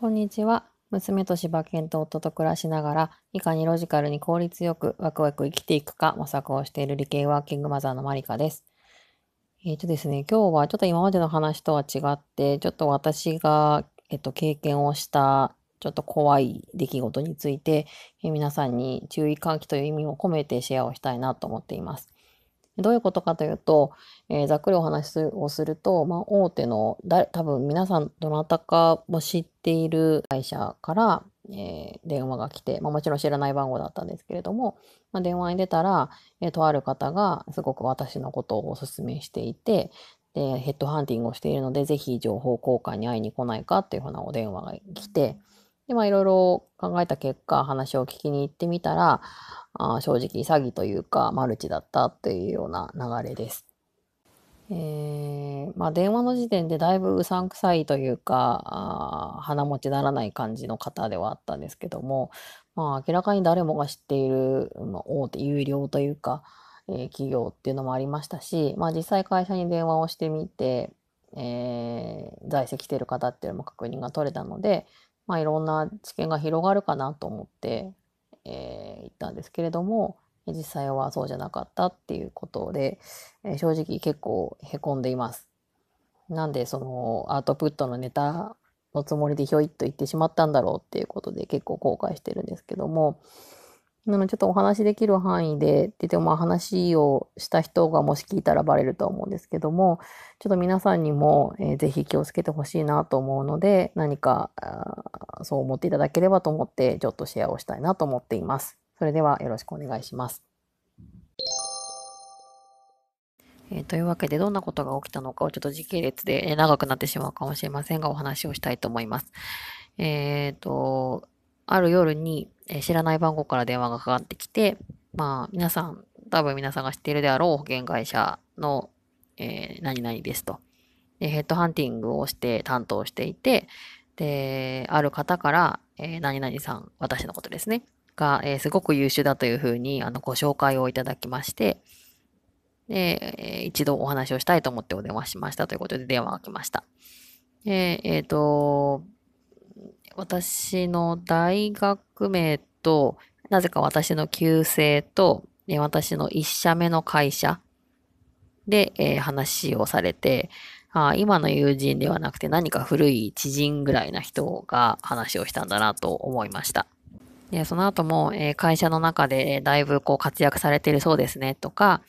こんにちは。娘と柴犬と夫と暮らしながら、いかにロジカルに効率よくワクワク生きていくか模索をしている理系ワーキングマザーのマリカです。えっ、ー、とですね、今日はちょっと今までの話とは違って、ちょっと私が、えっと、経験をしたちょっと怖い出来事について、え皆さんに注意喚起という意味を込めてシェアをしたいなと思っています。どういうことかというと、えー、ざっくりお話をすると、まあ、大手のだ多分皆さんどなたかも知っている会社から、えー、電話が来て、まあ、もちろん知らない番号だったんですけれども、まあ、電話に出たら、えー、とある方がすごく私のことをお勧めしていてでヘッドハンティングをしているのでぜひ情報交換に会いに来ないかっていうふうなお電話が来てで、まあいろいろ考えた結果話を聞きに行ってみたらあ正直詐欺というかマルチだったっていうような流れです。えー、まあ電話の時点でだいぶうさんくさいというかあ鼻持ちならない感じの方ではあったんですけども、まあ、明らかに誰もが知っている、まあ、大手有料というか、えー、企業っていうのもありましたし、まあ、実際会社に電話をしてみて、えー、在籍している方っていうのも確認が取れたので、まあ、いろんな知見が広がるかなと思ってえー、行ったんですけれども実際はそうじゃなかったっていうことで、えー、正直結構へこんでいます。なんでそのアウトプットのネタのつもりでひょいっと行ってしまったんだろうっていうことで結構後悔してるんですけどもなのでちょっとお話できる範囲でって言っても話をした人がもし聞いたらバレると思うんですけどもちょっと皆さんにも、えー、ぜひ気をつけてほしいなと思うので何かそう思っていただければと思って、ちょっとシェアをしたいなと思っています。それではよろしくお願いします。えー、というわけで、どんなことが起きたのかをちょっと時系列でえ長くなってしまうかもしれませんが、お話をしたいと思います。えっ、ー、と、ある夜に、え知らない番号から電話がかかってきて、まあ、皆さん、多分皆さんが知っているであろう保険会社の、えー、何々ですと。で、ヘッドハンティングをして担当していて、で、ある方から、えー、何々さん、私のことですね、が、えー、すごく優秀だというふうに、あの、ご紹介をいただきまして、で、えー、一度お話をしたいと思ってお電話しましたということで電話が来ました。えっ、ー、と、私の大学名と、なぜか私の旧姓と、私の一社目の会社で、えー、話をされて、あ今の友人ではなくて何か古い知人ぐらいな人が話をしたんだなと思いました。その後も、えー、会社の中でだいぶこう活躍されているそうですねとか、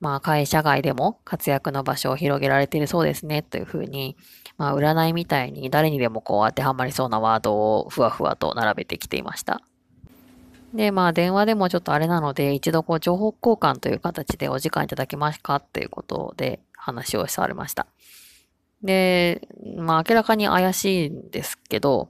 まあ会社外でも活躍の場所を広げられているそうですねというふうに、まあ占いみたいに誰にでもこう当てはまりそうなワードをふわふわと並べてきていました。で、まあ電話でもちょっとあれなので、一度こう情報交換という形でお時間いただけますかっていうことで話をされました。で、まあ明らかに怪しいんですけど、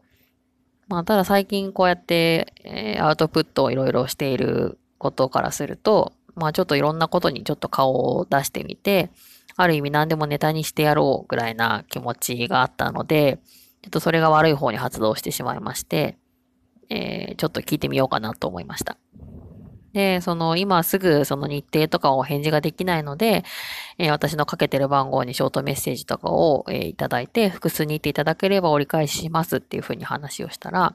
まあただ最近こうやって、えー、アウトプットをいろいろしていることからすると、まあちょっといろんなことにちょっと顔を出してみて、ある意味何でもネタにしてやろうぐらいな気持ちがあったので、ちょっとそれが悪い方に発動してしまいまして、えー、ちょっと聞いてみようかなと思いました。で、その今すぐその日程とかを返事ができないので、えー、私のかけてる番号にショートメッセージとかを、えー、いただいて、複数に言っていただければ折り返ししますっていうふうに話をしたら、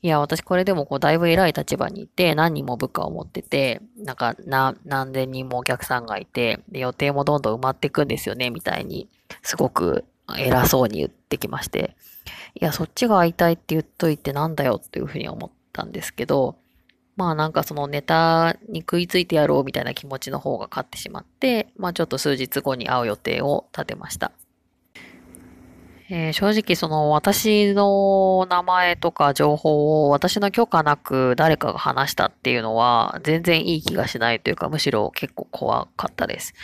いや、私これでもこうだいぶ偉い立場にいて、何人も部下を持ってて、なんかな、何千人もお客さんがいて、で、予定もどんどん埋まっていくんですよね、みたいに、すごく偉そうに言ってきまして、いや、そっちが会いたいって言っといてなんだよっていうふうに思ったんですけど、まあなんかそのネタに食いついてやろうみたいな気持ちの方が勝ってしまって、まあちょっと数日後に会う予定を立てました。えー、正直その私の名前とか情報を私の許可なく誰かが話したっていうのは全然いい気がしないというかむしろ結構怖かったです。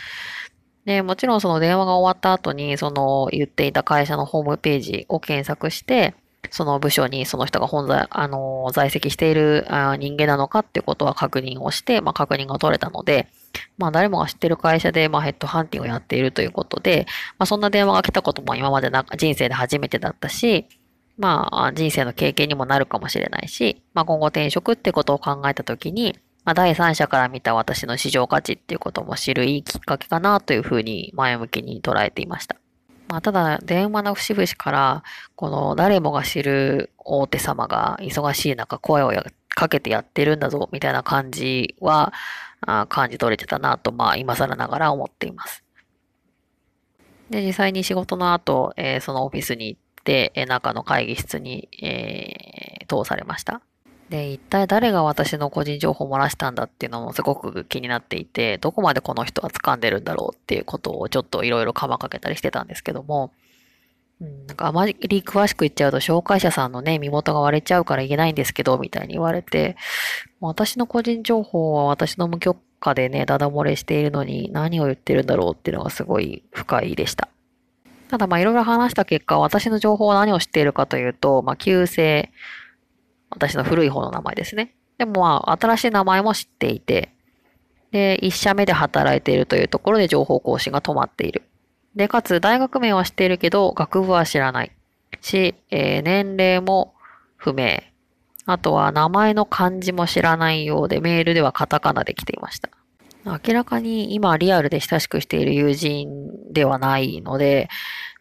で、もちろんその電話が終わった後にその言っていた会社のホームページを検索して、その部署にその人が本在、あの、在籍している人間なのかってことは確認をして、まあ、確認が取れたので、まあ、誰もが知ってる会社で、まあ、ヘッドハンティングをやっているということで、まあ、そんな電話が来たことも今までなんか人生で初めてだったし、まあ、人生の経験にもなるかもしれないし、まあ、今後転職ってことを考えたときに、まあ、第三者から見た私の市場価値っていうことも知るいいきっかけかなというふうに前向きに捉えていました。まあ、ただ、電話の節々から、この誰もが知る大手様が忙しい中声をかけてやってるんだぞ、みたいな感じは、あ感じ取れてたなと、まあ、今更ながら思っています。で、実際に仕事の後、えー、そのオフィスに行って、え、中の会議室に、えー、通されました。で、一体誰が私の個人情報を漏らしたんだっていうのもすごく気になっていて、どこまでこの人は掴んでるんだろうっていうことをちょっといろいろかまかけたりしてたんですけども、うん、なんかあまり詳しく言っちゃうと紹介者さんのね、身元が割れちゃうから言えないんですけど、みたいに言われて、私の個人情報は私の無許可でね、ダダ漏れしているのに何を言ってるんだろうっていうのがすごい不快でした。ただまあいろいろ話した結果、私の情報は何を知っているかというと、まあ旧姓、私の古い方の名前ですね。でもまあ新しい名前も知っていて、で、一社目で働いているというところで情報更新が止まっている。で、かつ大学名は知っているけど、学部は知らない。し、えー、年齢も不明。あとは名前の漢字も知らないようで、メールではカタカナで来ていました。明らかに今リアルで親しくしている友人ではないので、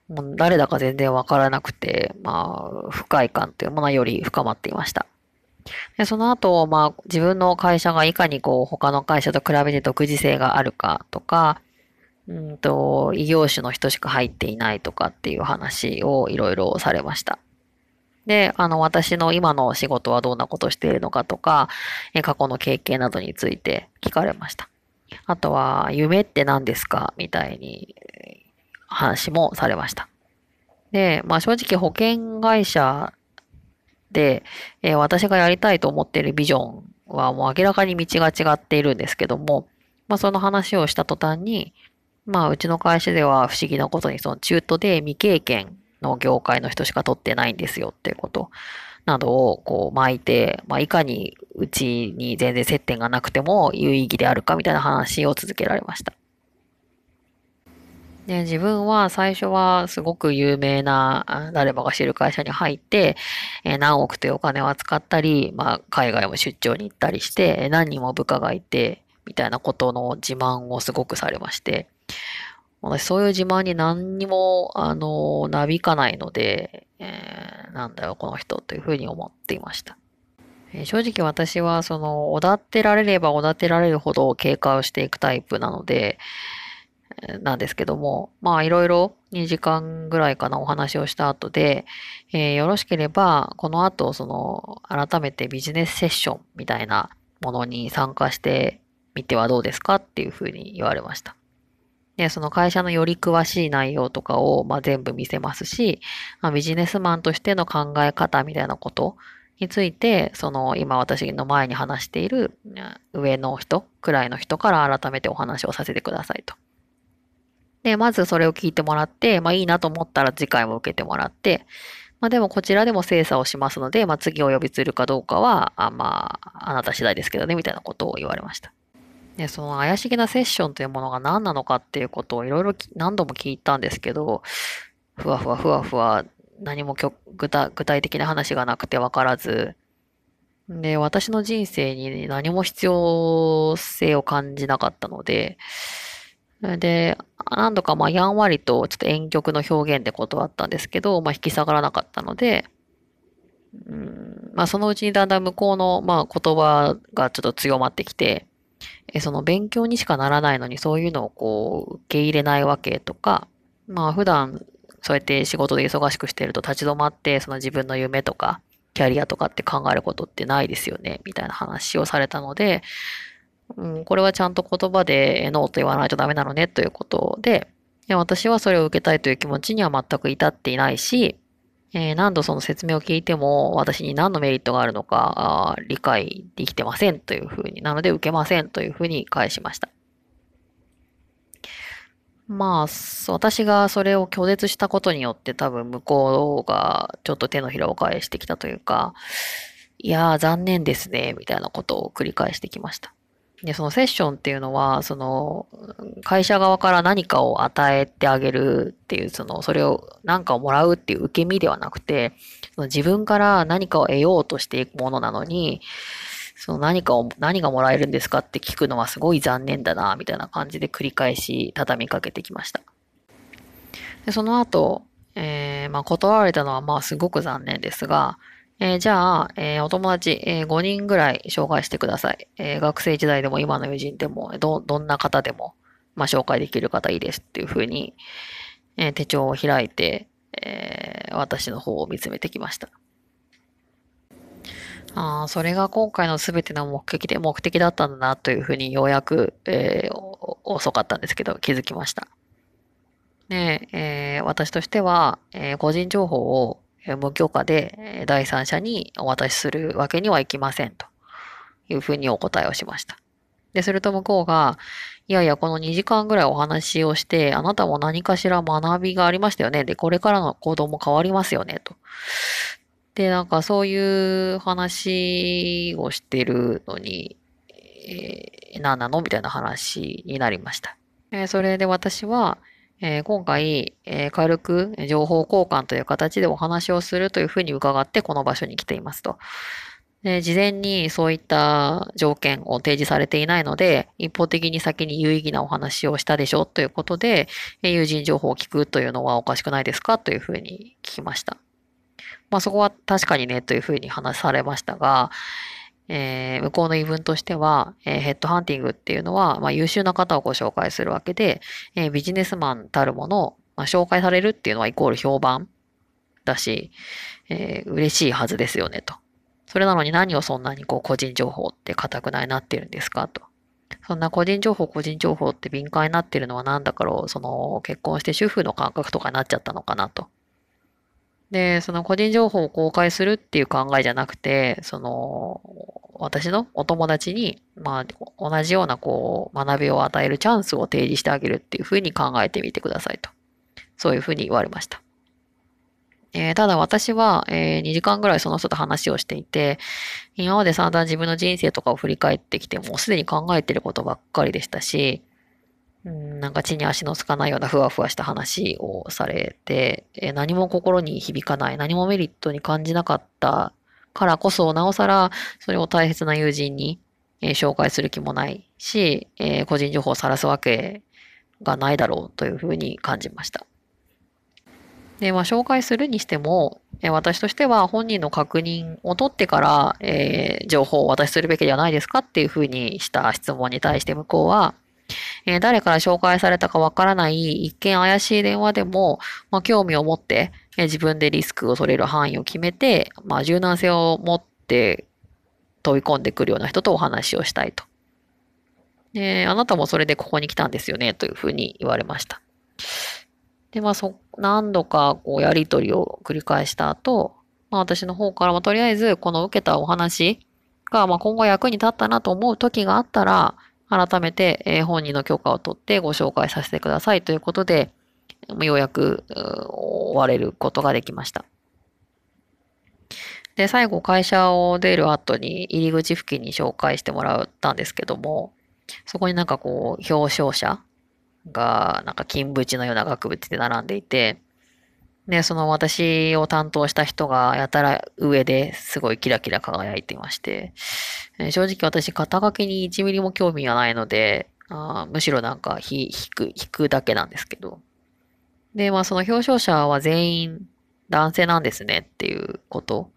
もう誰だか全然わからなくて、まあ、不快感というものはより深まっていました。でその後、まあ、自分の会社がいかにこう、他の会社と比べて独自性があるかとか、うんと、異業種の人しか入っていないとかっていう話をいろいろされました。で、あの、私の今の仕事はどんなことしているのかとか、過去の経験などについて聞かれました。あとは、夢って何ですか？みたいに話もされました。で、まあ正直保険会社で、えー、私がやりたいと思っているビジョンはもう明らかに道が違っているんですけども、まあその話をした途端に、まあうちの会社では不思議なことにその中途で未経験の業界の人しか取ってないんですよっていうことなどをこう巻いて、まあいかにうちに全然接点がなくても有意義であるかみたいな話を続けられました。で、自分は最初はすごく有名な誰もが知る会社に入って、え何億というお金を扱ったり、まあ、海外も出張に行ったりして、何人も部下がいて、みたいなことの自慢をすごくされまして、私そういう自慢に何にも、あの、なびかないので、えー、なんだよ、この人というふうに思っていました。え正直私は、その、おだてられればおだてられるほど警戒をしていくタイプなので、なんですけども、まあいろいろ2時間ぐらいかなお話をした後で、えー、よろしければこの後その改めてビジネスセッションみたいなものに参加してみてはどうですかっていうふうに言われました。で、その会社のより詳しい内容とかを、まあ、全部見せますし、まあ、ビジネスマンとしての考え方みたいなことについて、その今私の前に話している上の人、くらいの人から改めてお話をさせてくださいと。で、まずそれを聞いてもらって、まあいいなと思ったら次回も受けてもらって、まあでもこちらでも精査をしますので、まあ次お呼びするかどうかは、あまあ、あなた次第ですけどね、みたいなことを言われました。で、その怪しげなセッションというものが何なのかっていうことをいろいろ何度も聞いたんですけど、ふわふわふわふわ、何も具体的な話がなくてわからず、で、私の人生に何も必要性を感じなかったので、で、何度かまあやんわりとちょっと婉曲の表現で断ったんですけど、まあ引き下がらなかったので、うんまあそのうちにだんだん向こうのまあ言葉がちょっと強まってきて、えその勉強にしかならないのにそういうのをこう受け入れないわけとか、まあ普段そうやって仕事で忙しくしてると立ち止まってその自分の夢とかキャリアとかって考えることってないですよね、みたいな話をされたので、うん、これはちゃんと言葉でノーと言わないとダメなのねということで、いや私はそれを受けたいという気持ちには全く至っていないし、えー、何度その説明を聞いても私に何のメリットがあるのか理解できてませんというふうに、なので受けませんというふうに返しました。まあ、私がそれを拒絶したことによって多分向こうがちょっと手のひらを返してきたというか、いやー残念ですね、みたいなことを繰り返してきました。で、そのセッションっていうのは、その、会社側から何かを与えてあげるっていう、その、それを、何かをもらうっていう受け身ではなくて、その自分から何かを得ようとしていくものなのに、その何かを、何がもらえるんですかって聞くのはすごい残念だな、みたいな感じで繰り返し畳みかけてきました。で、その後、えー、まあ、断られたのはまあすごく残念ですが、えー、じゃあ、えー、お友達、えー、5人ぐらい紹介してください。え学生時代でも今の友人でも、ど、どんな方でも、まあ、紹介できる方いいですっていうふうに、え手帳を開いて、え私の方を見つめてきました。あそれが今回の全ての目的で、目的だったんだなというふうにようやく、え遅かったんですけど気づきました。で、え私としては、え個人情報を無許可で第三者にお渡しするわけにはいきませんというふうにお答えをしました。で、すると向こうが、いやいや、この2時間ぐらいお話をして、あなたも何かしら学びがありましたよね。で、これからの行動も変わりますよね、と。で、なんかそういう話をしてるのに、えー、何なの？みたいな話になりました。えー、それで私は、えー、今回、えー、軽く情報交換という形でお話をするというふうに伺ってこの場所に来ていますと。で事前にそういった条件を提示されていないので、一方的に先に有意義なお話をしたでしょうということで、友人情報を聞くというのはおかしくないですかというふうに聞きました。まあそこは確かにねというふうに話されましたが、えー、向こうの言い分としては、えー、ヘッドハンティングっていうのは、まあ、優秀な方をご紹介するわけで、えー、ビジネスマンたるものを、まあ、紹介されるっていうのはイコール評判だし、えー、嬉しいはずですよねと。それなのに何をそんなにこう個人情報って固くないなってるんですかと。そんな個人情報、個人情報って敏感になってるのは何だかろう、その結婚して主婦の感覚とかになっちゃったのかなと。で、その個人情報を公開するっていう考えじゃなくて、その、私のお友達に、まあ、同じようなこう、学びを与えるチャンスを提示してあげるっていうふうに考えてみてくださいと。そういうふうに言われました。えー、ただ私は、えー、2時間ぐらいその人と話をしていて、今まで散々自分の人生とかを振り返ってきて、もうすでに考えてることばっかりでしたし、うん、なんか地に足のつかないようなふわふわした話をされて、え何も心に響かない、何もメリットに感じなかったからこそ、なおさらそれを大切な友人に、え紹介する気もないし、え個人情報を晒すわけがないだろうというふうに感じました。で、まあ、紹介するにしても、え私としては本人の確認を取ってから、えー、情報をお渡しするべきではないですかっていうふうにした質問に対して向こうは、えー、誰から紹介されたかわからない一見怪しい電話でも、まあ、興味を持って、えー、自分でリスクを取れる範囲を決めて、まあ、柔軟性を持って飛び込んでくるような人とお話をしたいと。で、あなたもそれでここに来たんですよね、というふうに言われました。で、まあ、そ、何度か、こう、やりとりを繰り返した後、まあ、私の方から、まあ、とりあえず、この受けたお話が、まあ、今後役に立ったなと思う時があったら、改めて、え、本人の許可を取ってご紹介させてくださいということで、ようやく終われることができました。で、最後会社を出る後に入り口付近に紹介してもらったんですけども、そこになんかこう、表彰者が、なんか金縁のような額縁で並んでいて、で、その私を担当した人がやたら上ですごいキラキラ輝いてまして、正直私肩書きに1ミリも興味がないので、あむしろなんか引く、引くだけなんですけど。で、まあその表彰者は全員男性なんですねっていうこと。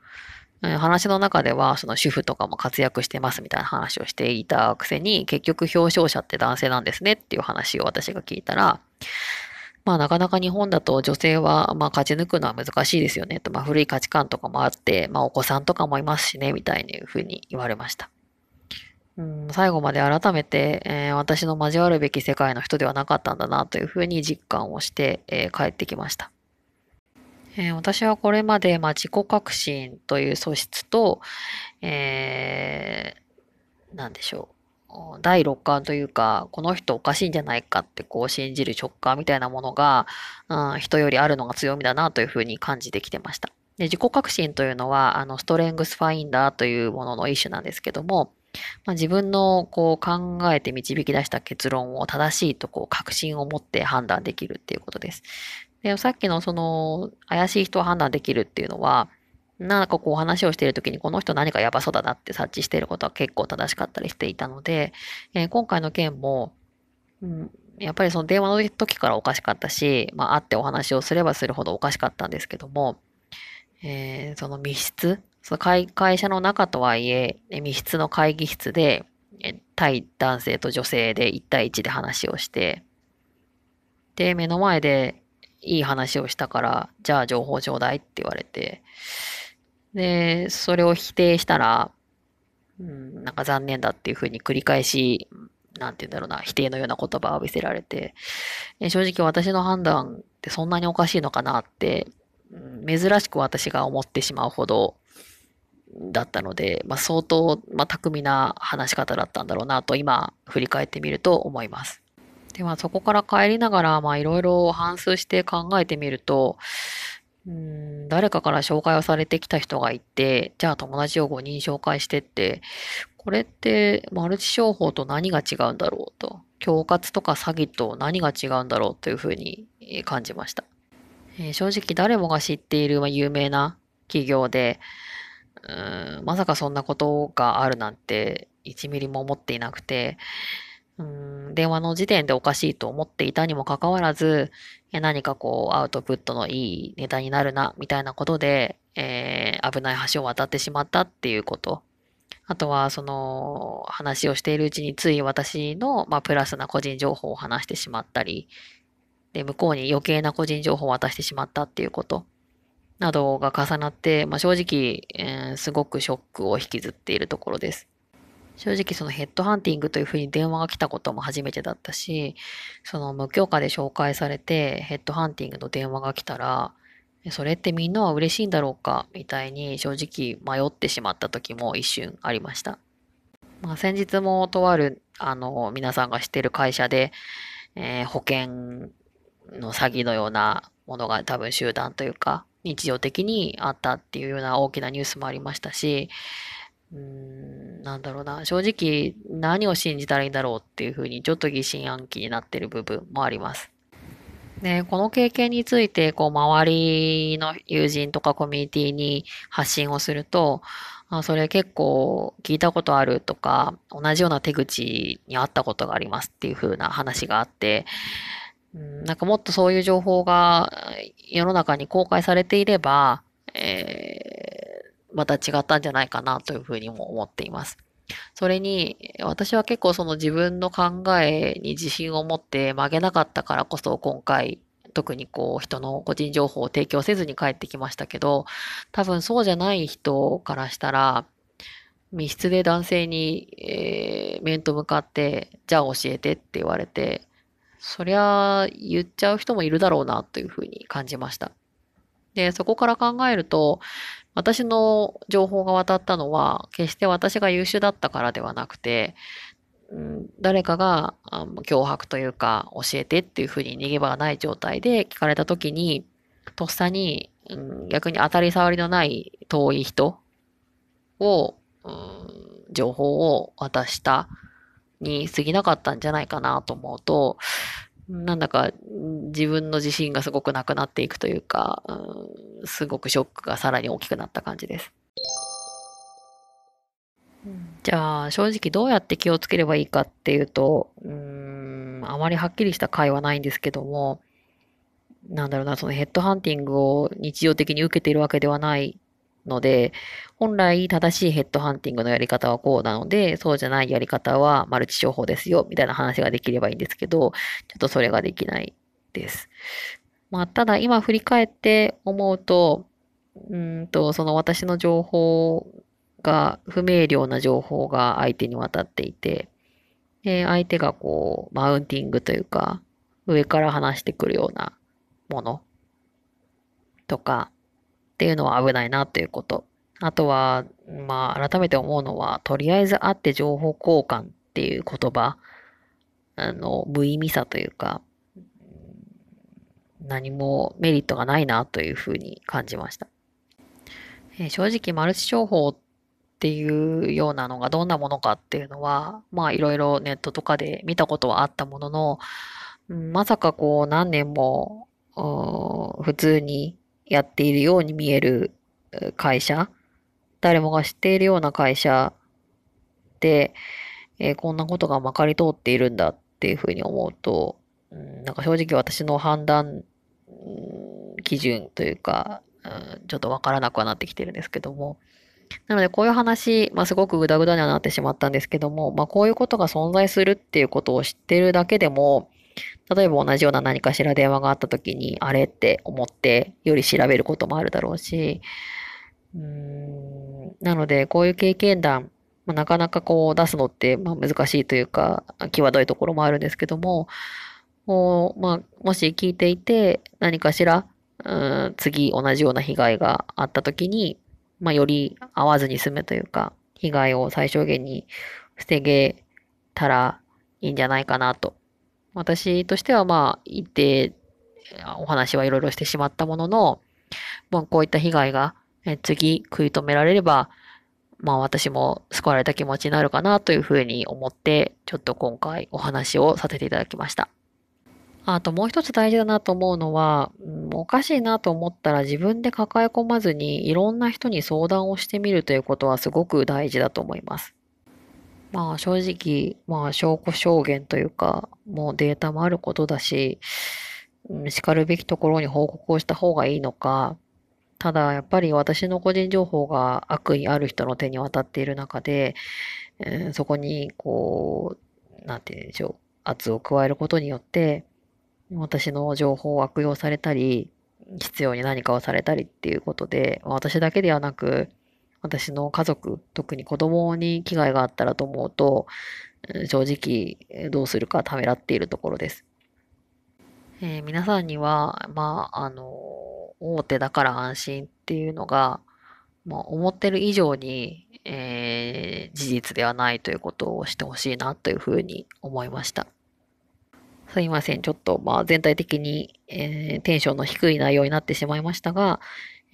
話の中では、その主婦とかも活躍してますみたいな話をしていたくせに、結局表彰者って男性なんですねっていう話を私が聞いたら、まあなかなか日本だと女性はまあ勝ち抜くのは難しいですよねと、まあ古い価値観とかもあって、まあお子さんとかもいますしね、みたいにふうに言われました。うん、最後まで改めて、えー、私の交わるべき世界の人ではなかったんだなというふうに実感をして、えー、帰ってきました。え、私はこれまで、まあ、自己革新という素質と、えー、なんでしょう。第六感というか、この人おかしいんじゃないかってこう信じる直感みたいなものが、うん、人よりあるのが強みだなというふうに感じてきてました。で自己革新というのは、あの、ストレングスファインダーというものの一種なんですけども、まあ、自分のこう考えて導き出した結論を正しいとこう確信を持って判断できるっていうことです。で、さっきのその怪しい人を判断できるっていうのは、なんかこう話をしているときにこの人何かやばそうだなって察知していることは結構正しかったりしていたので、えー、今回の件も、うん、やっぱりその電話の時からおかしかったし、まあ会ってお話をすればするほどおかしかったんですけども、えー、その密室、その会会社の中とはいえ、密室の会議室で、対男性と女性で1対1で話をして、で、目の前でいい話をしたから、じゃあ情報ちょうだいって言われて、で、それを否定したら、うん、なんか残念だっていうふうに繰り返し、なんて言うんだろうな、否定のような言葉を浴びせられて、正直私の判断ってそんなにおかしいのかなって、うん、珍しく私が思ってしまうほどだったので、まあ、相当、まあ、巧みな話し方だったんだろうなと今振り返ってみると思います。で、まあそこから帰りながら、まあいろいろ反芻して考えてみると、うん、誰かから紹介をされてきた人がいて、じゃあ友達を5人紹介してって、これってマルチ商法と何が違うんだろうと、恐喝とか詐欺と何が違うんだろうというふうに感じました。えー、正直誰もが知っている、有名な企業で、うん、まさかそんなことがあるなんて1ミリも思っていなくて、うん、電話の時点でおかしいと思っていたにもかかわらず、何かこうアウトプットのいいネタになるな、みたいなことで、えー、危ない橋を渡ってしまったっていうこと。あとは、その話をしているうちについ私の、まあ、プラスな個人情報を話してしまったり、で、向こうに余計な個人情報を渡してしまったっていうこと。などが重なって、まあ、正直、えー、すごくショックを引きずっているところです。正直そのヘッドハンティングというふうに電話が来たことも初めてだったし、その無許可で紹介されてヘッドハンティングの電話が来たら、それってみんなは嬉しいんだろうかみたいに正直迷ってしまった時も一瞬ありました。まあ、先日もとある、あの、皆さんが知ってる会社で、えー、保険の詐欺のようなものが多分集団というか、日常的にあったっていうような大きなニュースもありましたし、うん、なんだろうな、正直何を信じたらいいんだろうっていうふうにちょっと疑心暗鬼になってる部分もあります。で、この経験について、こう、周りの友人とかコミュニティに発信をすると、あそれ結構聞いたことあるとか、同じような手口にあったことがありますっていう風な話があって、うん、なんかもっとそういう情報が世の中に公開されていれば、また違ったんじゃないかなというふうにも思っています。それに、私は結構その自分の考えに自信を持って曲げなかったからこそ今回、特にこう人の個人情報を提供せずに帰ってきましたけど、多分そうじゃない人からしたら、密室で男性に、えー、面と向かって、じゃあ教えてって言われて、そりゃ言っちゃう人もいるだろうなというふうに感じました。で、そこから考えると、私の情報が渡ったのは、決して私が優秀だったからではなくて、うん、誰かが脅迫というか教えてっていうふうに逃げ場がない状態で聞かれた時に、とっさに、うん、逆に当たり障りのない遠い人を、うん、情報を渡したに過ぎなかったんじゃないかなと思うと、なんだか自分の自信がすごくなくなっていくというか、うん、すごくショックがさらに大きくなった感じです。じゃあ、正直どうやって気をつければいいかっていうと、うん、あまりはっきりした回はないんですけども、なんだろうな、そのヘッドハンティングを日常的に受けているわけではないので、本来正しいヘッドハンティングのやり方はこうなので、そうじゃないやり方はマルチ商法ですよ、みたいな話ができればいいんですけど、ちょっとそれができないです。まあ、ただ今振り返って思うと、うんと、その私の情報が、不明瞭な情報が相手に渡っていて、で相手がこう、マウンティングというか、上から話してくるようなものとか、っていうのは危ないなということ。あとは、まあ、改めて思うのは、とりあえず会って情報交換っていう言葉、あの、無意味さというか、何もメリットがないなというふうに感じました。えー、正直、マルチ商法っていうようなのがどんなものかっていうのは、まあ、いろいろネットとかで見たことはあったものの、まさかこう何年も普通にやっているように見える会社、誰もが知っているような会社で、えー、こんなことがまかり通っているんだっていうふうに思うと、うん、なんか正直私の判断、基準というか、うんちょっとわからなくはなってきてるんですけども。なので、こういう話、まあ、すごくグダグダにはなってしまったんですけども、まあ、こういうことが存在するっていうことを知ってるだけでも、例えば同じような何かしら電話があった時に、あれって思って、より調べることもあるだろうし、うーんなので、こういう経験談、まあ、なかなかこう出すのって、まあ、難しいというか、際どいところもあるんですけども、もう、まあ、もし聞いていて、何かしら、うん、次同じような被害があった時に、まあ、より会わずに済むというか、被害を最小限に防げたらいいんじゃないかなと。私としてはまあ、言って、お話はいろいろしてしまったものの、まあ、こういった被害が次食い止められれば、まあ私も救われた気持ちになるかなというふうに思って、ちょっと今回お話をさせていただきました。あともう一つ大事だなと思うのは、うおかしいなと思ったら自分で抱え込まずにいろんな人に相談をしてみるということはすごく大事だと思います。まあ正直、まあ証拠証言というか、もうデータもあることだし、叱るべきところに報告をした方がいいのか、ただやっぱり私の個人情報が悪意ある人の手に渡っている中で、そこにこう、なんて言うんでしょう、圧を加えることによって、私の情報を悪用されたり、必要に何かをされたりっていうことで、私だけではなく、私の家族、特に子供に危害があったらと思うと、正直どうするかためらっているところです。えー皆さんには、まあ、あの、大手だから安心っていうのが、まあ、思ってる以上に、えー事実ではないということをしてほしいなというふうに思いました。すいません。ちょっと、まあ、全体的に、えーテンションの低い内容になってしまいましたが、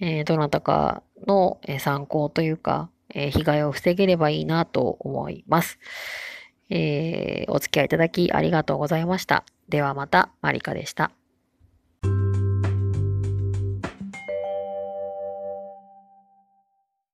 えーどなたかの参考というか、えー被害を防げればいいなと思います。えーお付き合いいただきありがとうございました。ではまた、マリカでした。